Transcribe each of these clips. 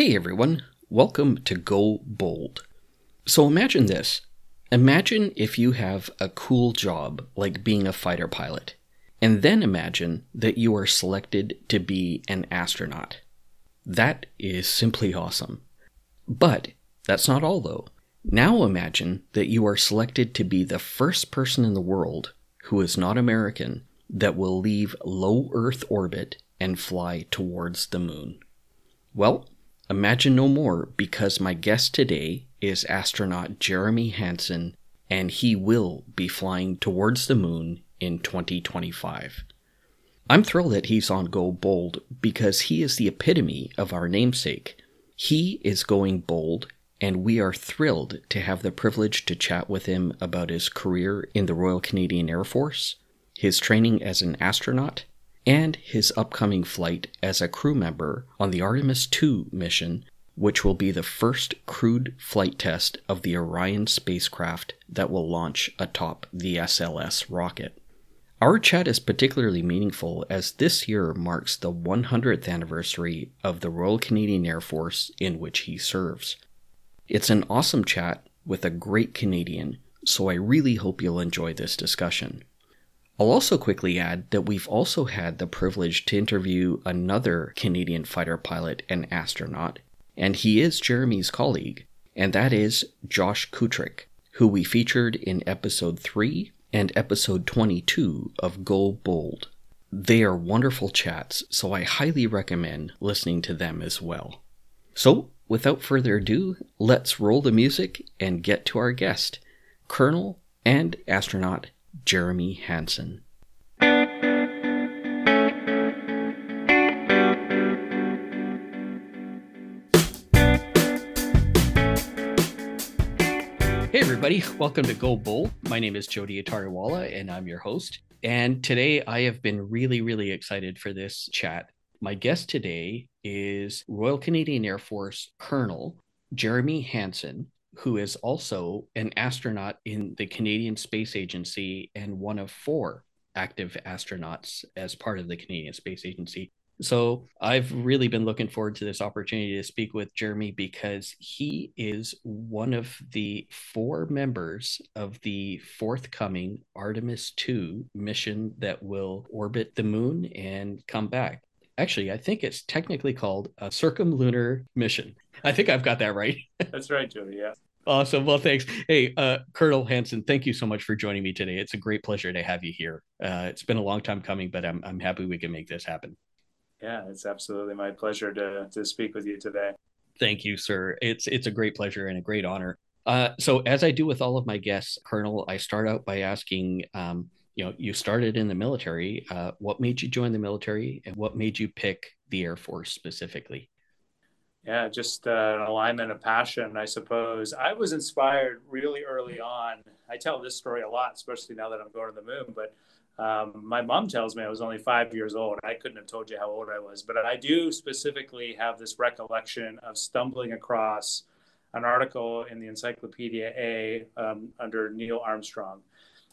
Hey everyone, welcome to Go Bold. So imagine this. Imagine if you have a cool job like being a fighter pilot, and then imagine that you are selected to be an astronaut. That is simply awesome. But that's not all though. Now imagine that you are selected to be the first person in the world who is not American that will leave low Earth orbit and fly towards the moon. Well, imagine no more because my guest today is astronaut Jeremy Hansen and he will be flying towards the moon in 2025. I'm thrilled that he's on Go Bold because he is the epitome of our namesake. He is going bold and we are thrilled to have the privilege to chat with him about his career in the Royal Canadian Air Force, his training as an astronaut, and his upcoming flight as a crew member on the Artemis II mission, which will be the first crewed flight test of the Orion spacecraft that will launch atop the SLS rocket. Our chat is particularly meaningful as this year marks the 100th anniversary of the Royal Canadian Air Force in which he serves. It's an awesome chat with a great Canadian, so I really hope you'll enjoy this discussion. I'll also quickly add that we've also had the privilege to interview another Canadian fighter pilot and astronaut, and he is Jeremy's colleague, and that is Josh Kutryk, who we featured in episode 3 and episode 22 of Go Bold. They are wonderful chats, so I highly recommend listening to them as well. So, without further ado, let's roll the music and get to our guest, Colonel and astronaut Jeremy Hansen. Hey everybody, welcome to Go Bold. My name is Jody Atariwala and I'm your host. And today I have been really, really excited for this chat. My guest today is Royal Canadian Air Force Colonel Jeremy Hansen, who is also an astronaut in the Canadian Space Agency and one of four active astronauts as part of the Canadian Space Agency. So I've really been looking forward to this opportunity to speak with Jeremy because he is one of the four members of the forthcoming Artemis 2 mission that will orbit the moon and come back. Actually, I think it's technically called a circumlunar mission. I think I've got that right. That's right, Jody. Yeah. Awesome. Well, thanks. Hey, uh, Colonel Hansen, thank you so much for joining me today. It's a great pleasure to have you here. Uh, it's been a long time coming, but I'm, I'm happy we can make this happen. Yeah, it's absolutely my pleasure to, to speak with you today. Thank you, sir. It's, it's a great pleasure and a great honor. Uh, so, as I do with all of my guests, Colonel, I start out by asking um, you know, you started in the military. Uh, what made you join the military and what made you pick the Air Force specifically? Yeah, just uh, an alignment of passion, I suppose. I was inspired really early on. I tell this story a lot, especially now that I'm going to the moon. But um, my mom tells me I was only five years old. I couldn't have told you how old I was, but I do specifically have this recollection of stumbling across an article in the Encyclopedia A um, under Neil Armstrong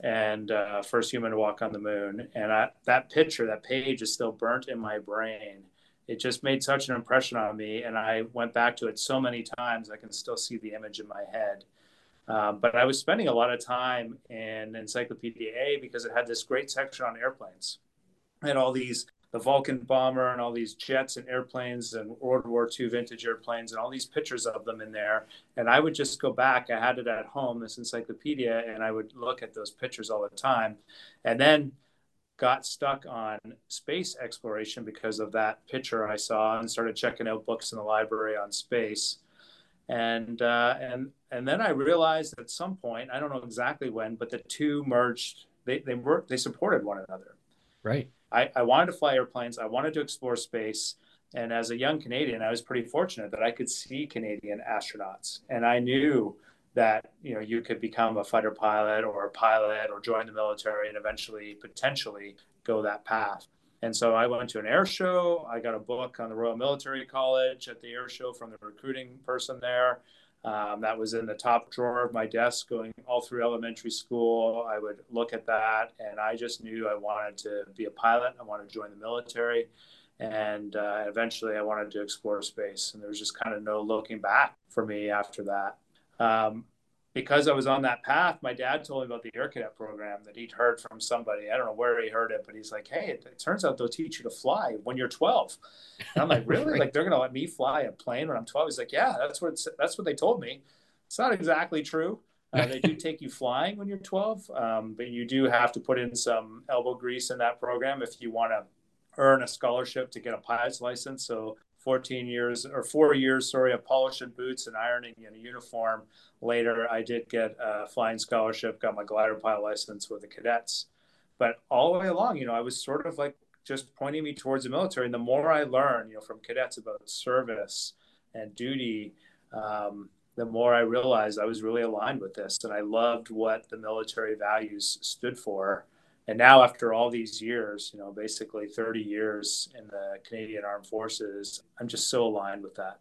and uh, first human to walk on the moon. And I, that picture, that page is still burnt in my brain. It just made such an impression on me. And I went back to it so many times, I can still see the image in my head. Um, but I was spending a lot of time in Encyclopedia A because it had this great section on airplanes and all these the Vulcan bomber and all these jets and airplanes and World War II vintage airplanes and all these pictures of them in there. And I would just go back. I had it at home, this encyclopedia, and I would look at those pictures all the time. And then got stuck on space exploration because of that picture I saw and started checking out books in the library on space. And uh, and and then I realized at some point, I don't know exactly when, but the two merged. They they were they supported one another. Right I, I wanted to fly airplanes. I wanted to explore space. And as a young Canadian, I was pretty fortunate that I could see Canadian astronauts. And I knew that you know you could become a fighter pilot or a pilot or join the military and eventually potentially go that path. And so I went to an air show. I got a book on the Royal Military College at the air show from the recruiting person there. Um, that was in the top drawer of my desk going all through elementary school. I would look at that and I just knew I wanted to be a pilot. I wanted to join the military. And uh, eventually I wanted to explore space. And there was just kind of no looking back for me after that. Um, because I was on that path, my dad told me about the Air Cadet program that he'd heard from somebody. I don't know where he heard it, but he's like, "Hey, it, it turns out they'll teach you to fly when you're 12." And I'm like, "Really? right. Like they're gonna let me fly a plane when I'm 12?" He's like, "Yeah, that's what that's what they told me." It's not exactly true. Uh, they do take you flying when you're 12, um, but you do have to put in some elbow grease in that program if you want to earn a scholarship to get a pilot's license. So 14 years or four years, sorry, of polishing boots and ironing in a uniform. Later, I did get a flying scholarship, got my glider pilot license with the cadets. But all the way along, you know, I was sort of like just pointing me towards the military. And the more I learned, you know, from cadets about service and duty, um, the more I realized I was really aligned with this. And I loved what the military values stood for and now after all these years you know basically 30 years in the canadian armed forces i'm just so aligned with that.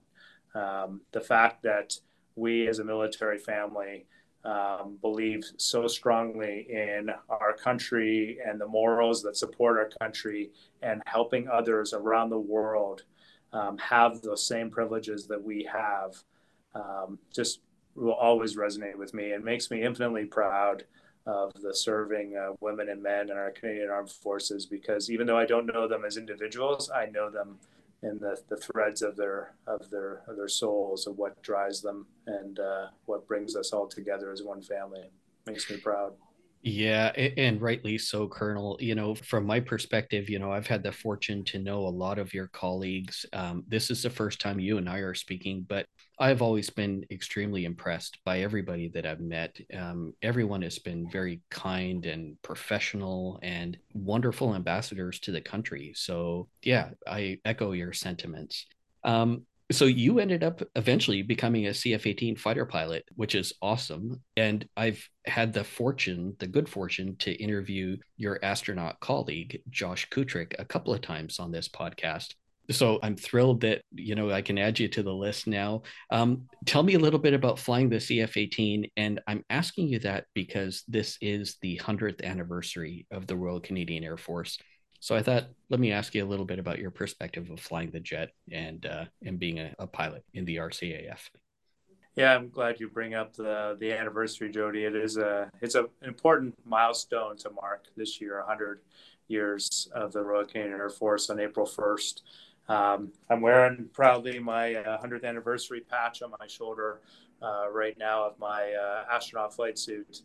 Um, the fact that we as a military family um, believe so strongly in our country and the morals that support our country and helping others around the world um, have those same privileges that we have um, just will always resonate with me and makes me infinitely proud of the serving uh, women and men in our Canadian Armed Forces because even though I don't know them as individuals, I know them in the, the threads of their of their of their souls of what drives them and uh, what brings us all together as one family. It makes me proud. Yeah, and rightly so, Colonel. You know, from my perspective, you know, I've had the fortune to know a lot of your colleagues. Um, this is the first time you and I are speaking, but I've always been extremely impressed by everybody that I've met. Um, everyone has been very kind and professional and wonderful ambassadors to the country. So, yeah, I echo your sentiments. Um, so you ended up eventually becoming a CF-18 fighter pilot, which is awesome. And I've had the fortune, the good fortune, to interview your astronaut colleague Josh Kutryk a couple of times on this podcast. So I'm thrilled that you know I can add you to the list now. Um, tell me a little bit about flying the CF-18, and I'm asking you that because this is the hundredth anniversary of the Royal Canadian Air Force. So I thought, let me ask you a little bit about your perspective of flying the jet and uh, and being a, a, pilot in the RCAF. Yeah, I'm glad you bring up the the anniversary, Jody. It is a it's a, an important milestone to mark this year, 100 years of the Royal Canadian Air Force on April 1st. Um, I'm wearing proudly my uh, 100th anniversary patch on my shoulder uh, right now of my uh, astronaut flight suit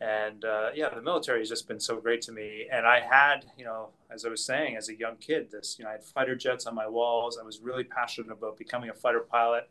and uh, yeah, the military has just been so great to me. And I had, you know, as I was saying, as a young kid, this, you know, I had fighter jets on my walls. I was really passionate about becoming a fighter pilot.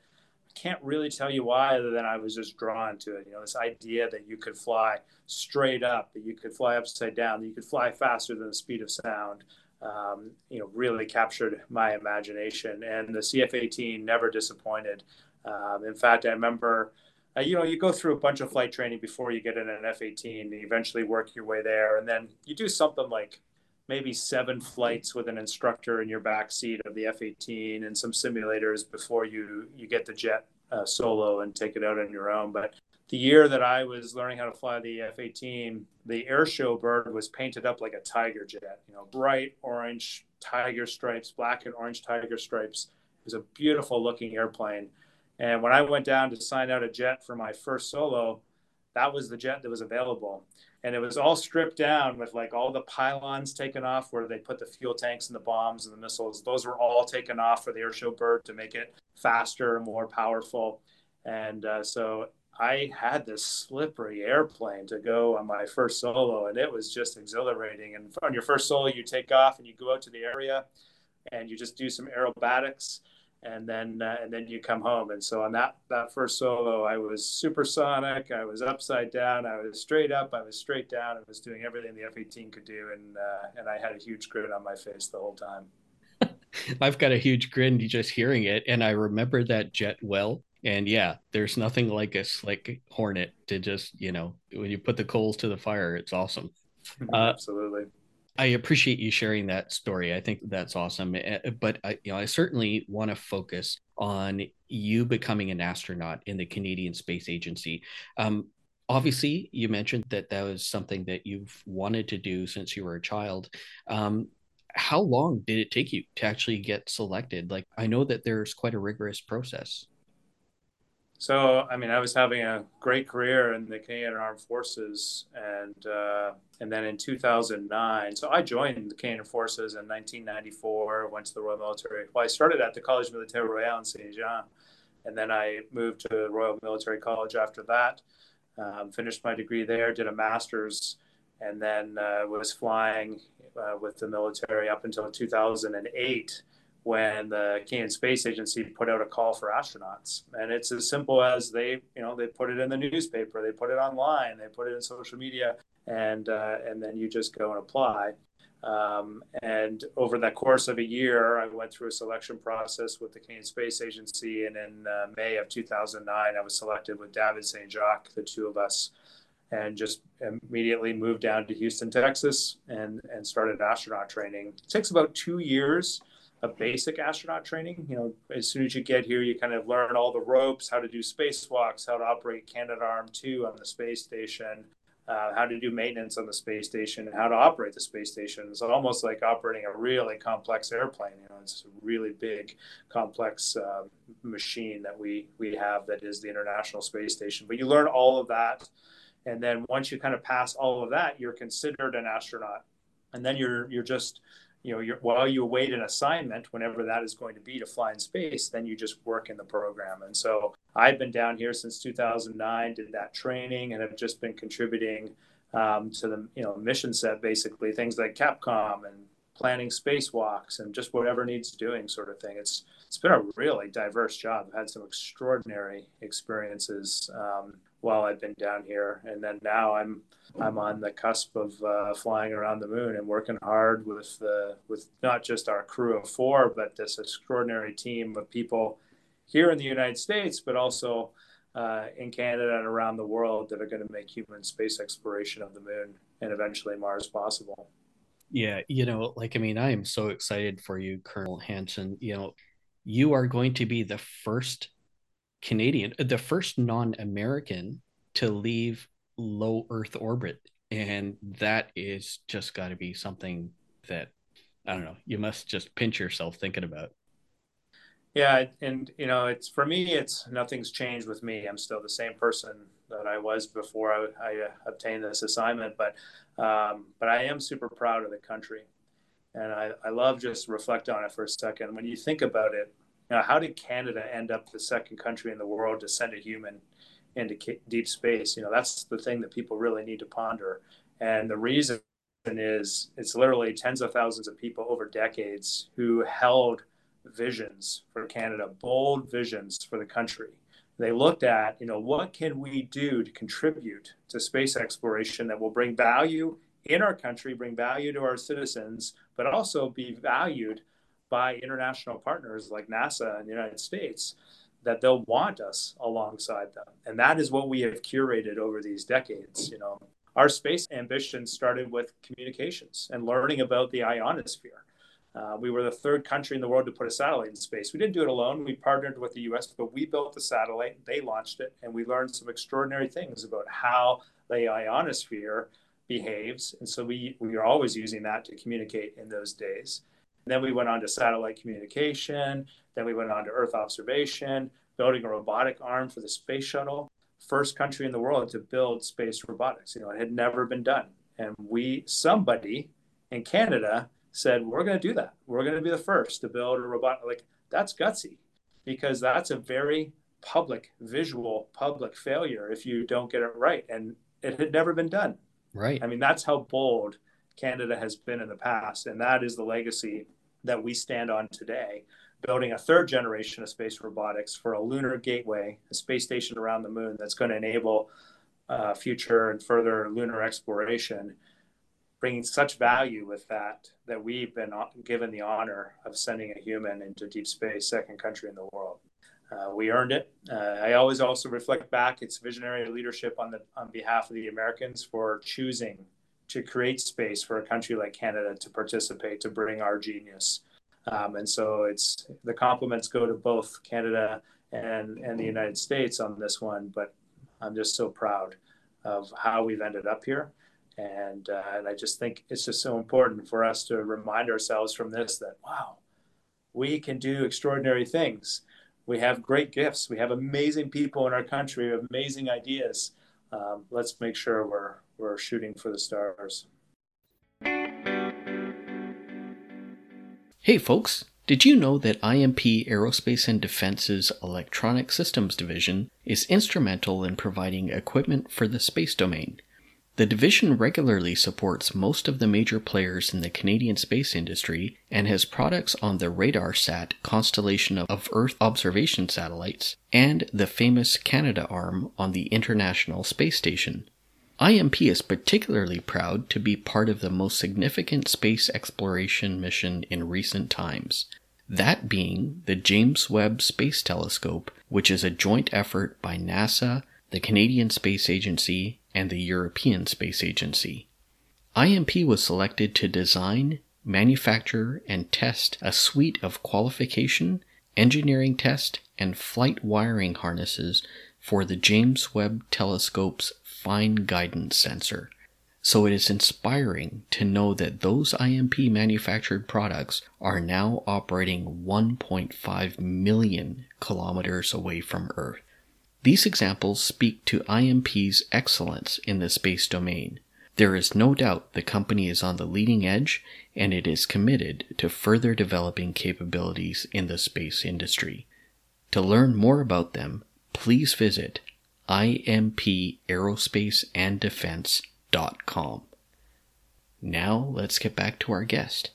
I can't really tell you why, other than I was just drawn to it. You know, this idea that you could fly straight up, that you could fly upside down, that you could fly faster than the speed of sound. Um, you know, really captured my imagination. And the CF-18 never disappointed. Um, in fact, I remember uh, you know, you go through a bunch of flight training before you get in an F 18, and eventually work your way there. And then you do something like maybe seven flights with an instructor in your back seat of the F 18 and some simulators before you, you get the jet uh, solo and take it out on your own. But the year that I was learning how to fly the F 18, the air show bird was painted up like a tiger jet, you know, bright orange tiger stripes, black and orange tiger stripes. It was a beautiful looking airplane and when I went down to sign out a jet for my first solo, that was the jet that was available. And it was all stripped down with like all the pylons taken off where they put the fuel tanks and the bombs and the missiles. Those were all taken off for the airshow bird to make it faster and more powerful. And uh, so I had this slippery airplane to go on my first solo, and it was just exhilarating. And on your first solo, you take off and you go out to the area and you just do some aerobatics and then uh, and then you come home. And so on that that first solo, I was supersonic. I was upside down. I was straight up. I was straight down. I was doing everything the F-18 could do, and uh, and I had a huge grin on my face the whole time. I've got a huge grin just hearing it, and I remember that jet well. And yeah, there's nothing like a slick Hornet to just you know when you put the coals to the fire, it's awesome. Uh, Absolutely. I appreciate you sharing that story. I think that's awesome. Eh, eh, but I, you know, I certainly want to focus on you becoming an astronaut in the Canadian Space Agency. Um, obviously, you mentioned that that was something that you've wanted to do since you were a child. Um, how long did it take you to actually get selected? Like, I know that there's quite a rigorous process. So, I mean, I was having a great career in the Canadian Armed Forces, and uh, and then in 2009, so I joined the Canadian Forces in 1994. Went to the Royal Military. Well, I started at the College Militaire Royal in Saint Jean, and then I moved to Royal Military College after that. Um, finished my degree there, did a master's, and then uh, was flying uh, with the military up until 2008 when the Canadian Space Agency put out a call for astronauts. And it's as simple as they, you know, they put it in the newspaper, they put it online, they put it in social media, and uh, and then you just go and apply. Um, and over the course of a year, I went through a selection process with the Canadian Space Agency. And in uh, May of 2009, I was selected with David St. Jacques, the two of us, and just immediately moved down to Houston, Texas, and, and started astronaut training. It takes about two years of basic astronaut training. You know, as soon as you get here, you kind of learn all the ropes, how to do spacewalks, how to operate Canadarm2 on the space station, uh, how to do maintenance on the space station, and how to operate the space station. It's almost like operating a really complex airplane. You know, it's a really big, complex uh, machine that we we have that is the International Space Station. But you learn all of that, and then once you kind of pass all of that, you're considered an astronaut, and then you're you're just you know, while you await an assignment, whenever that is going to be to fly in space, then you just work in the program. And so I've been down here since 2009, did that training, and have just been contributing um, to the you know mission set, basically things like Capcom and planning spacewalks and just whatever needs doing, sort of thing. It's it's been a really diverse job. I've had some extraordinary experiences um, while I've been down here, and then now I'm I'm on the cusp of uh, flying around the moon and working hard with the with not just our crew of four, but this extraordinary team of people here in the United States, but also uh, in Canada and around the world that are going to make human space exploration of the moon and eventually Mars possible. Yeah, you know, like I mean, I am so excited for you, Colonel Hansen. You know, you are going to be the first Canadian, the first non-American to leave low Earth orbit, and that is just got to be something that I don't know. You must just pinch yourself thinking about. Yeah, and you know, it's for me, it's nothing's changed with me. I'm still the same person that I was before I, I obtained this assignment, but um, but I am super proud of the country, and I, I love just reflect on it for a second. When you think about it, you know, how did Canada end up the second country in the world to send a human into deep space? You know, that's the thing that people really need to ponder. And the reason is it's literally tens of thousands of people over decades who held visions for Canada, bold visions for the country. They looked at, you know, what can we do to contribute to space exploration that will bring value in our country, bring value to our citizens, but also be valued by international partners like NASA and the United States that they'll want us alongside them. And that is what we have curated over these decades. You know, our space ambition started with communications and learning about the ionosphere. Uh, we were the third country in the world to put a satellite in space. We didn't do it alone. We partnered with the US, but we built the satellite, they launched it, and we learned some extraordinary things about how the ionosphere behaves. And so we, we are always using that to communicate in those days. Then we went on to satellite communication. Then we went on to Earth observation, building a robotic arm for the space shuttle. First country in the world to build space robotics. You know, it had never been done. And we, somebody in Canada, said, We're going to do that. We're going to be the first to build a robot. Like, that's gutsy because that's a very public, visual, public failure if you don't get it right. And it had never been done. Right. I mean, that's how bold Canada has been in the past. And that is the legacy that we stand on today, building a third generation of space robotics for a lunar gateway, a space station around the moon that's going to enable uh, future and further lunar exploration, bringing such value with that that we've been given the honor of sending a human into deep space, second country in the world. Uh, we earned it. Uh, I always also reflect back its visionary leadership on the on behalf of the Americans for choosing to create space for a country like Canada to participate, to bring our genius. Um, and so it's the compliments go to both Canada and, and the United States on this one, but I'm just so proud of how we've ended up here. And, uh, and I just think it's just so important for us to remind ourselves from this that, wow, we can do extraordinary things. We have great gifts. We have amazing people in our country, amazing ideas. Um, let's make sure we're, we're shooting for the stars. Hey, folks. Did you know that IMP Aerospace and Defense's Electronic Systems Division is instrumental in providing equipment for the space domain? The division regularly supports most of the major players in the Canadian space industry and has products on the RadarSat constellation of Earth observation satellites and the famous Canada arm on the International Space Station. IMP is particularly proud to be part of the most significant space exploration mission in recent times, that being the James Webb Space Telescope, which is a joint effort by NASA, the Canadian Space Agency, and the European Space Agency. IMP was selected to design, manufacture, and test a suite of qualification, engineering test, and flight wiring harnesses for the James Webb Telescope's fine guidance sensor. So it is inspiring to know that those IMP manufactured products are now operating 1.5 million kilometers away from Earth. These examples speak to IMP's excellence in the space domain. There is no doubt the company is on the leading edge and it is committed to further developing capabilities in the space industry. To learn more about them, please visit impaerospaceanddefense.com. Now let's get back to our guest.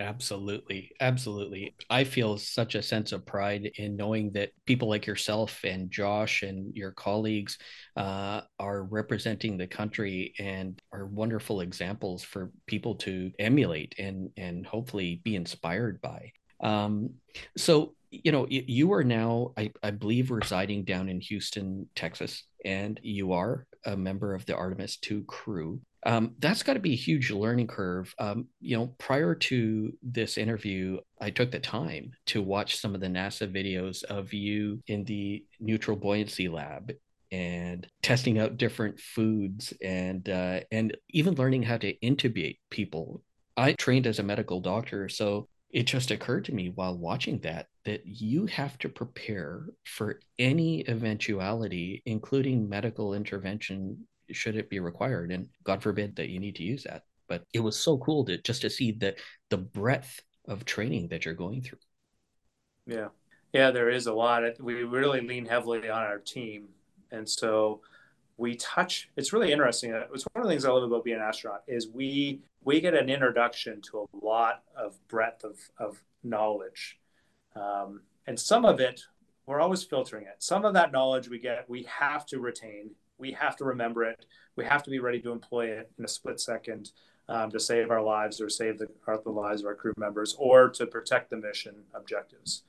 Absolutely. Absolutely. I feel such a sense of pride in knowing that people like yourself and Josh and your colleagues uh, are representing the country and are wonderful examples for people to emulate and, and hopefully be inspired by. Um, so, you know, you are now, I, I believe, residing down in Houston, Texas, and you are a member of the Artemis 2 crew um, that's got to be a huge learning curve. Um, you know, prior to this interview, I took the time to watch some of the NASA videos of you in the neutral buoyancy lab and testing out different foods and uh, and even learning how to intubate people. I trained as a medical doctor, so it just occurred to me while watching that that you have to prepare for any eventuality, including medical intervention should it be required. And god forbid that you need to use that. But it was so cool to just to see the the breadth of training that you're going through. Yeah. Yeah there is a lot. We really lean heavily on our team. And so we touch it's really interesting. It's one of the things i love about being an astronaut is we we get an introduction to a lot of breadth of, of knowledge. Um, and some of it we're always filtering it. Some of that knowledge we get we have to retain. We have to remember it. We have to be ready to employ it in a split second um, to save our lives or save the, the, lives of our crew members or to protect the mission objectives.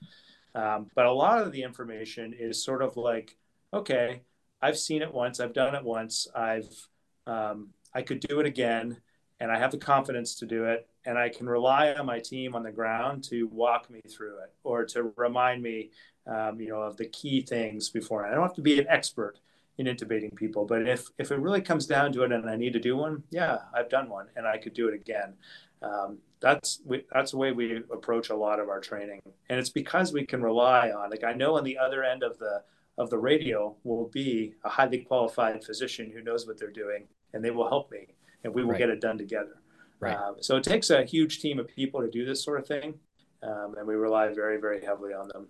Um, but a lot of the information is sort of like, okay, I've seen it once, I've done it once, I've um, I could do it again, and I have the confidence to do it, and I can rely on my team on the ground to walk me through it or to remind me, um, you know, of the key things before. I don't have to be an expert, in intubating people. But if if it really comes down to it, and I need to do one, yeah, I've done one, and I could do it again. Um, that's we, that's the way we approach a lot of our training, and it's because we can rely on. Like I know on the other end of the of the radio will be a highly qualified physician who knows what they're doing, and they will help me, and we will right. get it done together. Right. Um, so it takes a huge team of people to do this sort of thing, um, and we rely very, very heavily on them.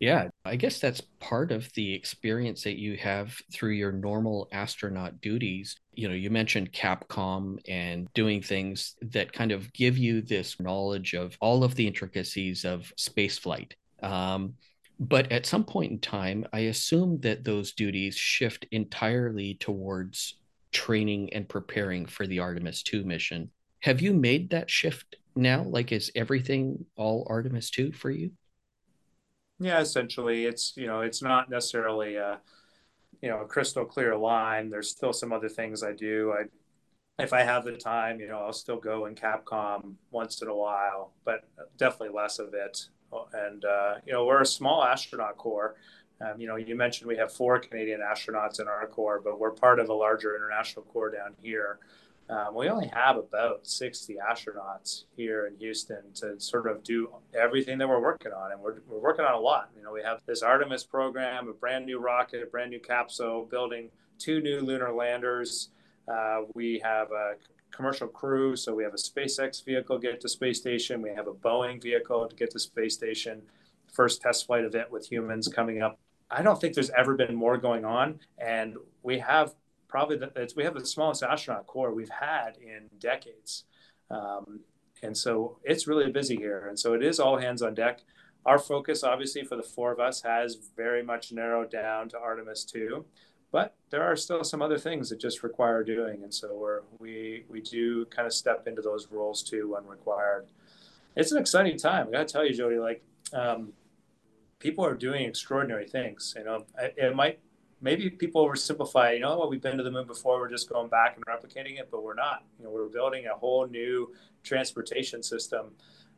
Yeah, I guess that's part of the experience that you have through your normal astronaut duties. You know, you mentioned Capcom and doing things that kind of give you this knowledge of all of the intricacies of spaceflight. Um, but at some point in time, I assume that those duties shift entirely towards training and preparing for the Artemis 2 mission. Have you made that shift now? Like, is everything all Artemis 2 for you? Yeah, essentially, it's you know, it's not necessarily a you know a crystal clear line. There's still some other things I do. I if I have the time, you know, I'll still go in Capcom once in a while, but definitely less of it. And uh, you know, we're a small astronaut corps. Um, you know, you mentioned we have four Canadian astronauts in our corps, but we're part of a larger international corps down here. Um, we only have about 60 astronauts here in Houston to sort of do everything that we're working on. And we're, we're working on a lot. You know, we have this Artemis program, a brand new rocket, a brand new capsule, building two new lunar landers. Uh, we have a commercial crew. So we have a SpaceX vehicle get to space station. We have a Boeing vehicle to get to space station. First test flight event with humans coming up. I don't think there's ever been more going on, and we have probably the, we have the smallest astronaut corps we've had in decades. Um, and so it's really busy here. And so it is all hands on deck. Our focus, obviously, for the four of us has very much narrowed down to Artemis 2 but there are still some other things that just require doing and so we're we we do kind of step into those roles too when required it's an exciting time i gotta tell you jody like um, people are doing extraordinary things you know it might maybe people oversimplify you know what we've been to the moon before we're just going back and replicating it but we're not you know we're building a whole new transportation system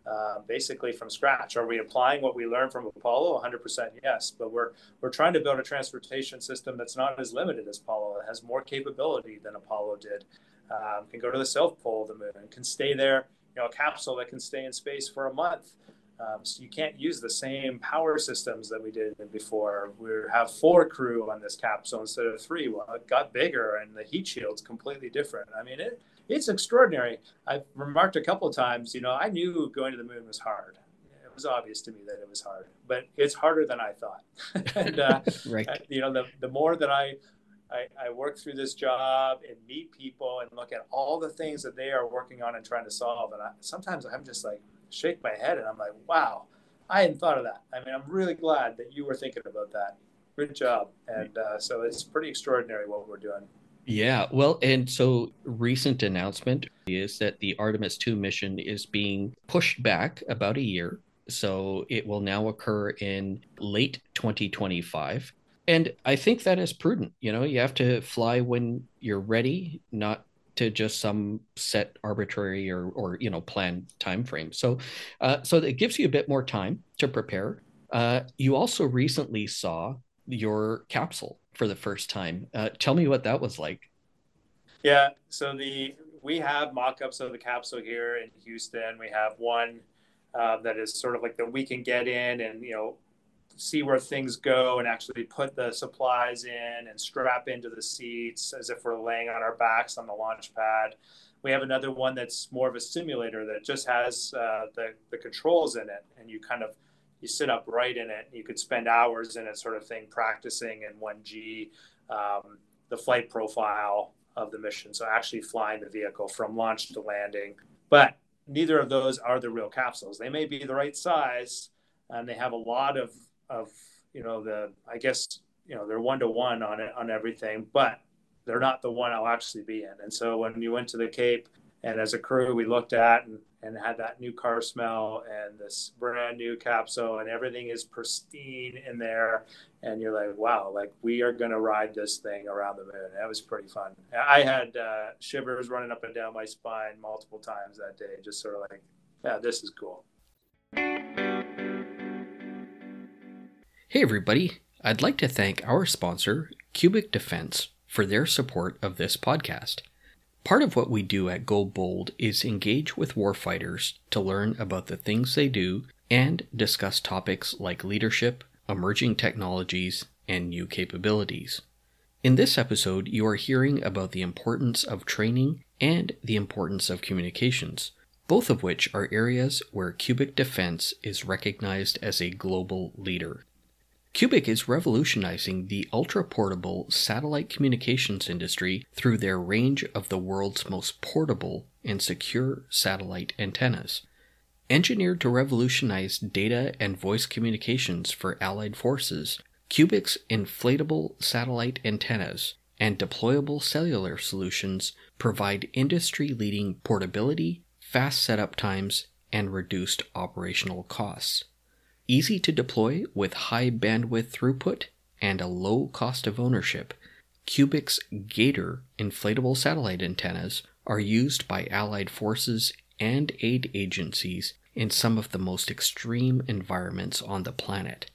uh, basically from scratch. Are we applying what we learned from Apollo? 100% yes, but we're we're trying to build a transportation system that's not as limited as Apollo. It has more capability than Apollo did. Um, can go to the south pole of the moon can stay there. You know, a capsule that can stay in space for a month. Um, so you can't use the same power systems that we did before. We have four crew on this capsule instead of three. Well, it got bigger and the heat shield's completely different. I mean, it it's extraordinary. I've remarked a couple of times, you know, I knew going to the moon was hard. It was obvious to me that it was hard, but it's harder than I thought. and, uh, right. You know, the, the more that I, I, I work through this job and meet people and look at all the things that they are working on and trying to solve. And I, sometimes I'm just like, shake my head and I'm like, wow, I hadn't thought of that. I mean, I'm really glad that you were thinking about that. Good job. And uh, so it's pretty extraordinary what we're doing. Yeah, well, and so recent announcement is that the Artemis 2 mission is being pushed back about a year. So it will now occur in late 2025. And I think that is prudent. You know, you have to fly when you're ready, not to just some set arbitrary or, or you know, planned time frame. So, uh, so it gives you a bit more time to prepare. Uh, you also recently saw your capsule for the first time. Uh, tell me what that was like. Yeah, so the we have mock-ups of the capsule here in Houston. We have one uh, that is sort of like that we can get in and you know see where things go and actually put the supplies in and strap into the seats as if we're laying on our backs on the launch pad. We have another one that's more of a simulator that just has uh, the the controls in it, and you kind of you sit upright in it. You could spend hours in it, sort of thing, practicing in 1G, um, the flight profile of the mission. So actually flying the vehicle from launch to landing. But neither of those are the real capsules. They may be the right size, and they have a lot of of you know the I guess you know they're one to one on it on everything, but they're not the one I'll actually be in. And so when you went to the Cape, and as a crew, we looked at and and had that new car smell and this brand new capsule and everything is pristine in there. And you're like wow like we are going to ride this thing around the moon. That was pretty fun. I had uh, shivers running up and down my spine multiple times that day just sort of like yeah this is cool hey everybody i'd like to thank our sponsor cubic defense for their support of this podcast Part of what we do at Go Bold is engage with warfighters to learn about the things they do and discuss topics like leadership, emerging technologies, and new capabilities. In this episode, you are hearing about the importance of training and the importance of communications, both of which are areas where Cubic Defense is recognized as a global leader. Cubic is revolutionizing the ultra portable satellite communications industry through their range of the world's most portable and secure satellite antennas. Engineered to revolutionize data and voice communications for Allied forces, Cubic's inflatable satellite antennas and deployable cellular solutions provide industry leading portability, fast setup times, and reduced operational costs. Easy to deploy with high bandwidth throughput and a low cost of ownership, Cubic's GATR inflatable satellite antennas are used by Allied forces and aid agencies in some of the most extreme environments on the planet.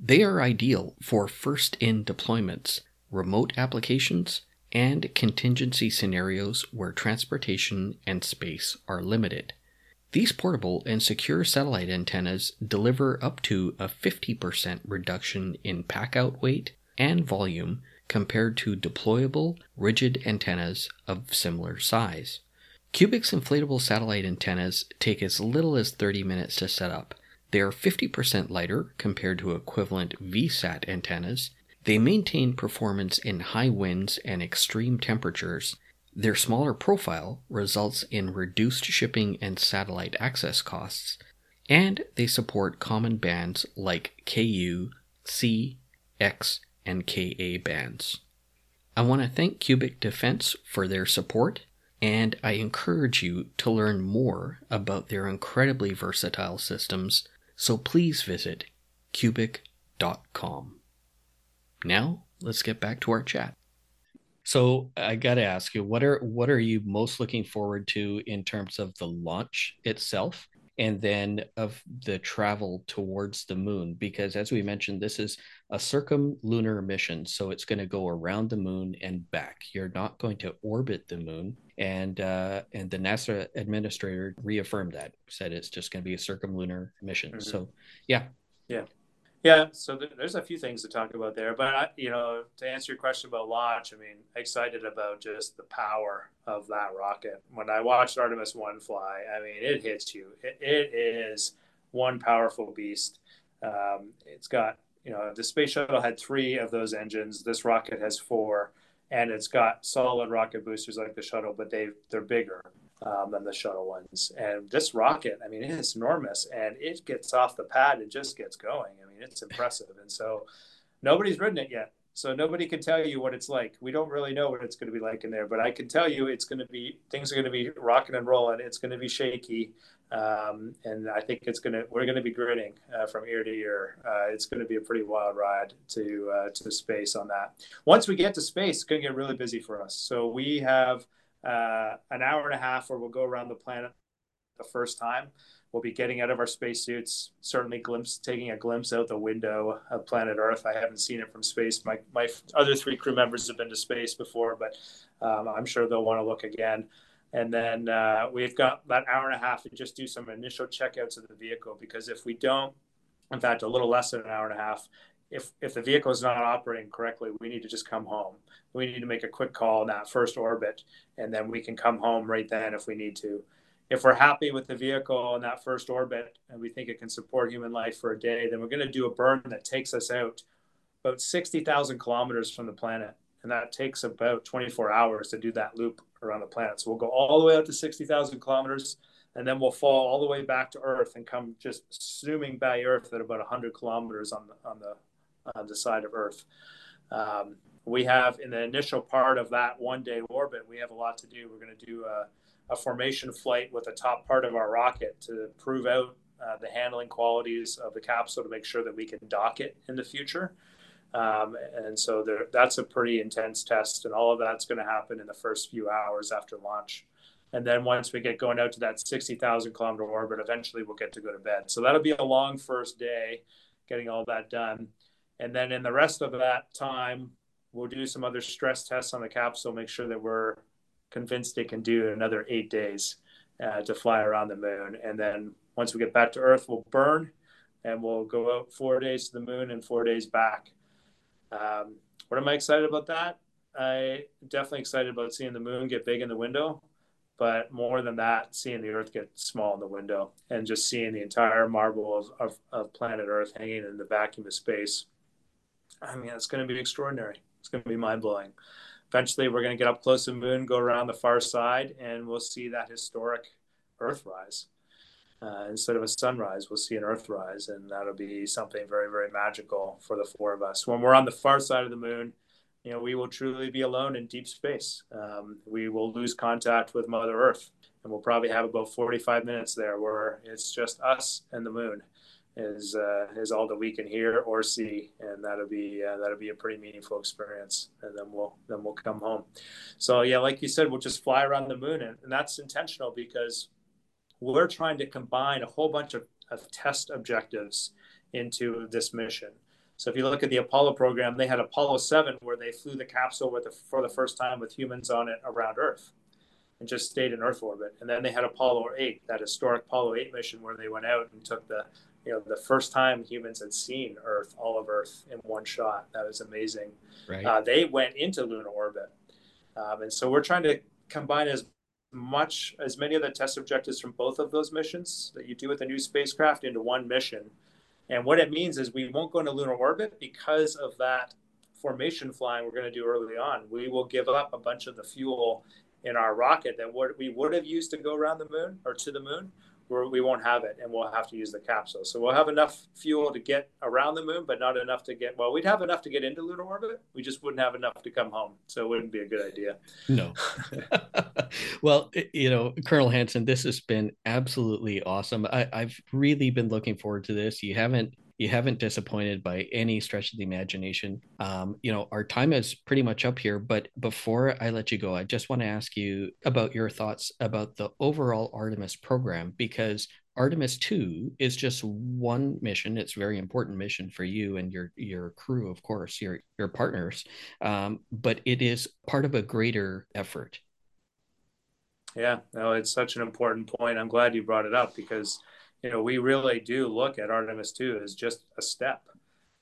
They are ideal for first in deployments, remote applications, and contingency scenarios where transportation and space are limited. These portable and secure satellite antennas deliver up to a 50% reduction in packout weight and volume compared to deployable rigid antennas of similar size. Cubic's inflatable satellite antennas take as little as 30 minutes to set up. They are 50% lighter compared to equivalent VSAT antennas. They maintain performance in high winds and extreme temperatures. Their smaller profile results in reduced shipping and satellite access costs, and they support common bands like KU, C, X, and KA bands. I want to thank Cubic Defense for their support, and I encourage you to learn more about their incredibly versatile systems, so please visit cubic.com. Now, let's get back to our chat. So I got to ask you, what are what are you most looking forward to in terms of the launch itself? and then of the travel towards the moon because as we mentioned this is a circumlunar mission so it's going to go around the moon and back you're not going to orbit the moon and uh, and the nasa administrator reaffirmed that said it's just going to be a circumlunar mission mm-hmm. so yeah yeah yeah, so th- there's a few things to talk about there, but I, you know, to answer your question about launch, I mean, excited about just the power of that rocket. When I watched Artemis One fly, I mean, it hits you. it, it is one powerful beast. Um, it's got, you know, the space shuttle had three of those engines. This rocket has four, and it's got solid rocket boosters like the shuttle, but they they're bigger um, than the shuttle ones. And this rocket, I mean, it's enormous and it gets off the pad and just gets going. Mean, it's impressive. And so nobody's ridden it yet. So nobody can tell you what it's like. We don't really know what it's going to be like in there, but I can tell you it's going to be things are going to be rocking and rolling. It's going to be shaky, um, and I think it's going to we're going to be grinning uh, from ear to ear. Uh, it's going to be a pretty wild ride to uh, to space on that. Once we get to space, it's going to get really busy for us. So we have uh, an hour and a half where we'll go around the planet the first time. We'll be getting out of our spacesuits, certainly glimpse, taking a glimpse out the window of planet Earth. I haven't seen it from space. My, my other three crew members have been to space before, but um, I'm sure they'll want to look again. And then uh, we've got that hour and a half to just do some initial checkouts of the vehicle because if we don't, in fact, a little less than an hour and a half, if if the vehicle is not operating correctly, we need to just come home. We need to make a quick call in that first orbit, and then we can come home right then if we need to. If we're happy with the vehicle in that first orbit and we think it can support human life for a day, then we're going to do a burn that takes us out about 60,000 kilometers from the planet. And that takes about 24 hours to do that loop around the planet. So we'll go all the way out to 60,000 kilometers and then we'll fall all the way back to Earth and come just zooming by Earth at about 100 kilometers on the, on the on the side of Earth. Um, we have in the initial part of that one day orbit, we have a lot to do. We're going to do a, a, formation flight with the top part of our rocket to prove out uh, the handling qualities of the capsule to make sure that we can dock it in the future. Um, and so there, that's a pretty intense test, and all of that's going to happen in the first few hours after launch. And then once we get going out to that 60,000 kilometer orbit, eventually we'll get to go to bed. So that'll be a long first day getting all that done. And then in the rest of that time, we'll do some other stress tests on the capsule, make sure that we're convinced it can do another eight days uh, to fly around the moon. And then once we get back to Earth, we'll burn and we'll go out four days to the moon and four days back. Um, what am I excited about that? I definitely excited about seeing the moon get big in the window, but more than that, seeing the Earth get small in the window and just seeing the entire marble of, of, of planet Earth hanging in the vacuum of space I mean, it's going to be extraordinary. It's going to be mind blowing. Eventually, we're going to get up close to the moon, go around the far side, and we'll see that historic Earthrise. Uh, instead of a sunrise, we'll see an Earthrise, and that'll be something very, very magical for the four of us. When we're on the far side of the moon, you know, we will truly be alone in deep space. Um, we will lose contact with Mother Earth, and we'll probably have about 45 minutes there where it's just us and the moon is uh, is all that we can hear or see, and that'll be uh, that'll be a pretty meaningful experience. And then we'll then we'll come home. So yeah, like you said, we'll just fly around the moon, and, and that's intentional because we're trying to combine a whole bunch of, of test objectives into this mission. So if you look at the Apollo program, they had Apollo 7 where they flew the capsule with the, for the first time with humans on it around Earth and just stayed in Earth orbit. And then they had Apollo 8, that historic Apollo 8 mission where they went out and took the, you know, the first time humans had seen Earth, all of Earth in one shot. That was amazing. Right. Uh, they went into lunar orbit. Um, and so we're trying to combine as much as many of the test objectives from both of those missions that you do with a new spacecraft into one mission. And what it means is we won't go into lunar orbit because of that formation flying we're going to do early on. We will give up a bunch of the fuel in our rocket that what we would have used to go around the moon or to the moon we're, we will not have it and we'll have to use the capsule. So we'll have enough fuel to get around the moon, but not enough to get, well, we'd have enough to get into lunar orbit. We just wouldn't have enough to come home. So it wouldn't be a good idea. No. well, you know, Colonel Hansen, this has been absolutely awesome. I, I've really been looking forward to this. You haven't you haven't disappointed by any stretch of the imagination. Um, you know, our time is pretty much up here, but before I let you go, I just want to ask you about your thoughts about the overall Artemis program because Artemis 2 is just one mission. It's a very important mission for you and your your crew, of course, your your partners. Um, but it is part of a greater effort. Yeah, no, it's such an important point. I'm glad you brought it up because you know, we really do look at Artemis 2 as just a step,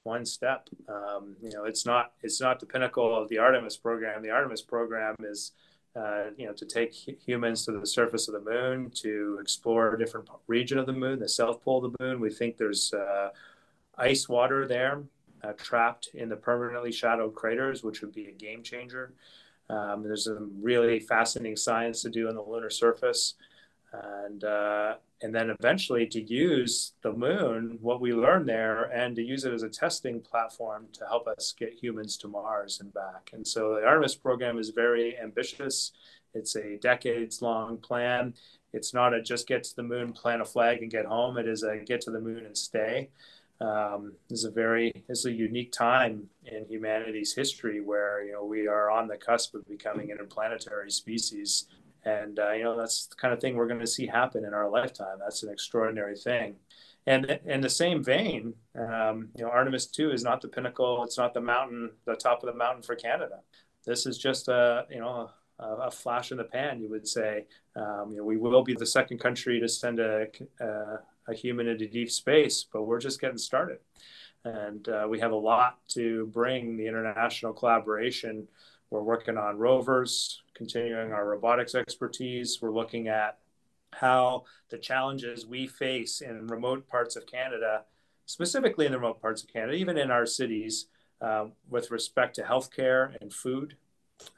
one step. Um, you know, it's not it's not the pinnacle of the Artemis program. The Artemis program is, uh, you know, to take humans to the surface of the moon, to explore a different region of the moon, the south pole of the moon. We think there's uh, ice water there uh, trapped in the permanently shadowed craters, which would be a game changer. Um, there's some really fascinating science to do on the lunar surface and uh, and then eventually to use the moon, what we learned there, and to use it as a testing platform to help us get humans to Mars and back. And so the Artemis program is very ambitious. It's a decades long plan. It's not a just get to the moon, plant a flag, and get home. It is a get to the moon and stay. Um, is a very is a unique time in humanity's history where you know we are on the cusp of becoming an interplanetary species and uh, you know that's the kind of thing we're going to see happen in our lifetime. That's an extraordinary thing. And in the same vein, um, you know, Artemis two is not the pinnacle. It's not the mountain, the top of the mountain for Canada. This is just a you know a, a flash in the pan, you would say. Um, you know, we will be the second country to send a, a, a human into deep space, but we're just getting started. And uh, we have a lot to bring the international collaboration we're working on rovers, continuing our robotics expertise. We're looking at how the challenges we face in remote parts of Canada, specifically in the remote parts of Canada, even in our cities, uh, with respect to healthcare and food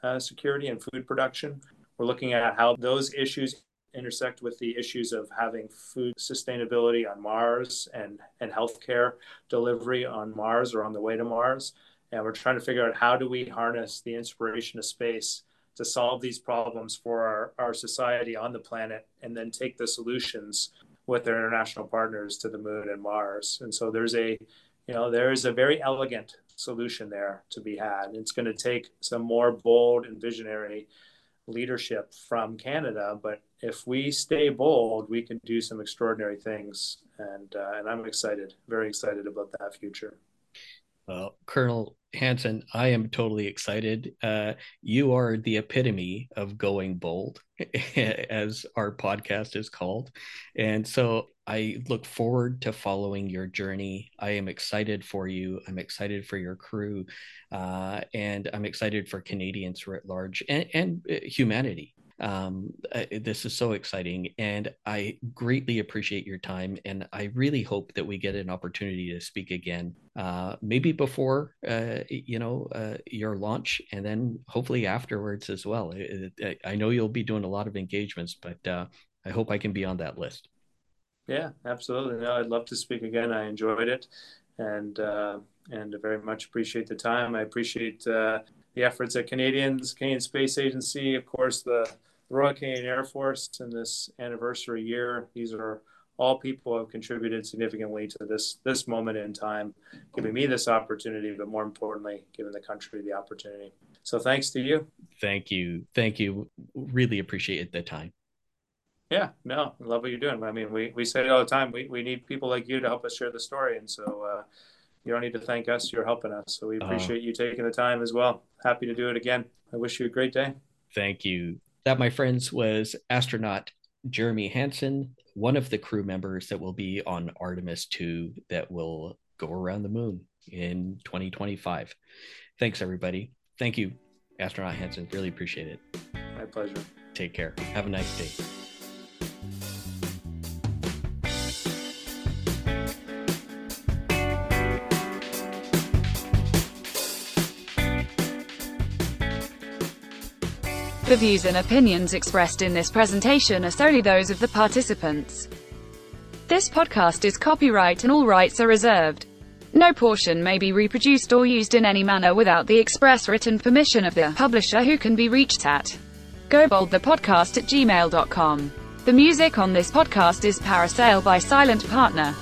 uh, security and food production. We're looking at how those issues intersect with the issues of having food sustainability on Mars and, and healthcare delivery on Mars or on the way to Mars and we're trying to figure out how do we harness the inspiration of space to solve these problems for our, our society on the planet and then take the solutions with their international partners to the moon and mars. And so there's a you know there is a very elegant solution there to be had. It's going to take some more bold and visionary leadership from canada but if we stay bold we can do some extraordinary things. And uh, and i'm excited very excited about that future well, Colonel Hansen, I am totally excited. Uh, you are the epitome of going bold, as our podcast is called. And so I look forward to following your journey. I am excited for you. I'm excited for your crew. Uh, and I'm excited for Canadians at large and, and uh, humanity um, this is so exciting and i greatly appreciate your time and i really hope that we get an opportunity to speak again uh, maybe before uh, you know uh, your launch and then hopefully afterwards as well. I, I know you'll be doing a lot of engagements but uh, i hope i can be on that list. Yeah absolutely. No i'd love to speak again. I enjoyed it and uh, and very much appreciate the time. I appreciate uh, the efforts at Canadians, Canadian Space Agency, of course, the Royal Canadian Air Force in this anniversary year. These are all people who have contributed significantly to this this moment in time, giving me this opportunity, but more importantly, giving the country the opportunity. So thanks to you. Thank you. Thank you. Really appreciate the time. Yeah, no, I love what you're doing. I mean, we, we say it all the time. We, we need people like you to help us share the story. And so uh, you don't need to thank us. You're helping us. So we uh, appreciate uh, you taking the time as well. Happy to do it again. I wish you a great day. Thank you. That, my friends, was astronaut Jeremy Hansen, one of the crew members that will be on Artemis 2 that will go around the moon in 2025. Thanks, everybody. Thank you, Astronaut Hansen. Really appreciate it. My pleasure. Take care. Have a nice day. The views and opinions expressed in this presentation are solely those of the participants. This podcast is copyright and all rights are reserved. No portion may be reproduced or used in any manner without the express written permission of the publisher who can be reached at goboldthepodcast at gmail.com. The music on this podcast is Parasail by Silent Partner.